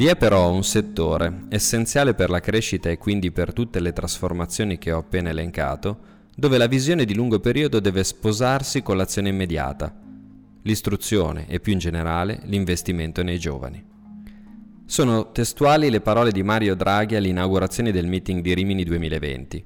Vi è però un settore, essenziale per la crescita e quindi per tutte le trasformazioni che ho appena elencato, dove la visione di lungo periodo deve sposarsi con l'azione immediata, l'istruzione e più in generale l'investimento nei giovani. Sono testuali le parole di Mario Draghi all'inaugurazione del meeting di Rimini 2020.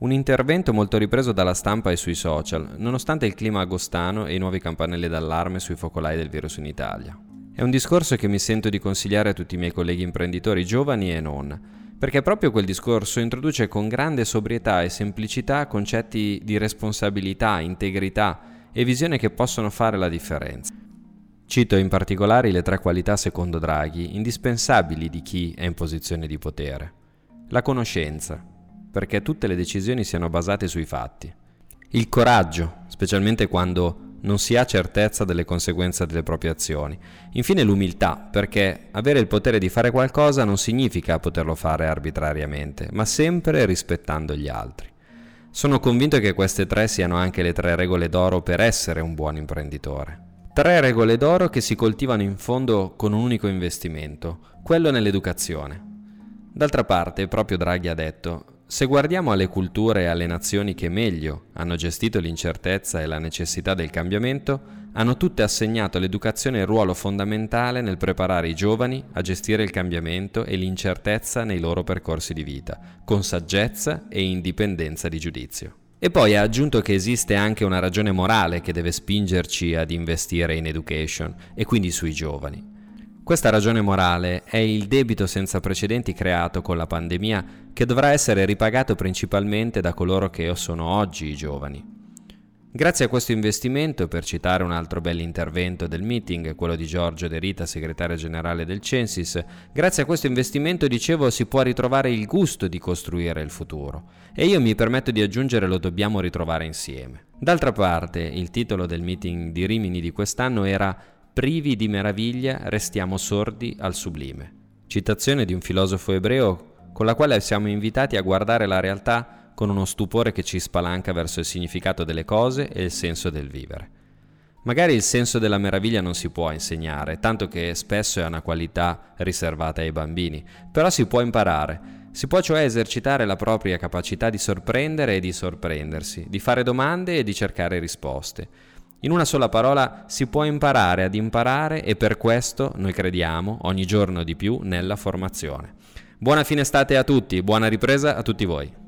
Un intervento molto ripreso dalla stampa e sui social, nonostante il clima agostano e i nuovi campanelli d'allarme sui focolai del virus in Italia. È un discorso che mi sento di consigliare a tutti i miei colleghi imprenditori giovani e non, perché proprio quel discorso introduce con grande sobrietà e semplicità concetti di responsabilità, integrità e visione che possono fare la differenza. Cito in particolare le tre qualità secondo Draghi indispensabili di chi è in posizione di potere. La conoscenza, perché tutte le decisioni siano basate sui fatti. Il coraggio, specialmente quando non si ha certezza delle conseguenze delle proprie azioni. Infine l'umiltà, perché avere il potere di fare qualcosa non significa poterlo fare arbitrariamente, ma sempre rispettando gli altri. Sono convinto che queste tre siano anche le tre regole d'oro per essere un buon imprenditore. Tre regole d'oro che si coltivano in fondo con un unico investimento, quello nell'educazione. D'altra parte, proprio Draghi ha detto, se guardiamo alle culture e alle nazioni che meglio hanno gestito l'incertezza e la necessità del cambiamento, hanno tutte assegnato all'educazione il ruolo fondamentale nel preparare i giovani a gestire il cambiamento e l'incertezza nei loro percorsi di vita, con saggezza e indipendenza di giudizio. E poi ha aggiunto che esiste anche una ragione morale che deve spingerci ad investire in education e quindi sui giovani. Questa ragione morale è il debito senza precedenti creato con la pandemia che dovrà essere ripagato principalmente da coloro che sono oggi i giovani. Grazie a questo investimento, per citare un altro bell'intervento del meeting, quello di Giorgio De Rita, segretario generale del Censis, grazie a questo investimento, dicevo, si può ritrovare il gusto di costruire il futuro. E io mi permetto di aggiungere lo dobbiamo ritrovare insieme. D'altra parte, il titolo del meeting di Rimini di quest'anno era privi di meraviglia restiamo sordi al sublime. Citazione di un filosofo ebreo con la quale siamo invitati a guardare la realtà con uno stupore che ci spalanca verso il significato delle cose e il senso del vivere. Magari il senso della meraviglia non si può insegnare, tanto che spesso è una qualità riservata ai bambini, però si può imparare. Si può cioè esercitare la propria capacità di sorprendere e di sorprendersi, di fare domande e di cercare risposte. In una sola parola si può imparare ad imparare e per questo noi crediamo ogni giorno di più nella formazione. Buona fine estate a tutti, buona ripresa a tutti voi.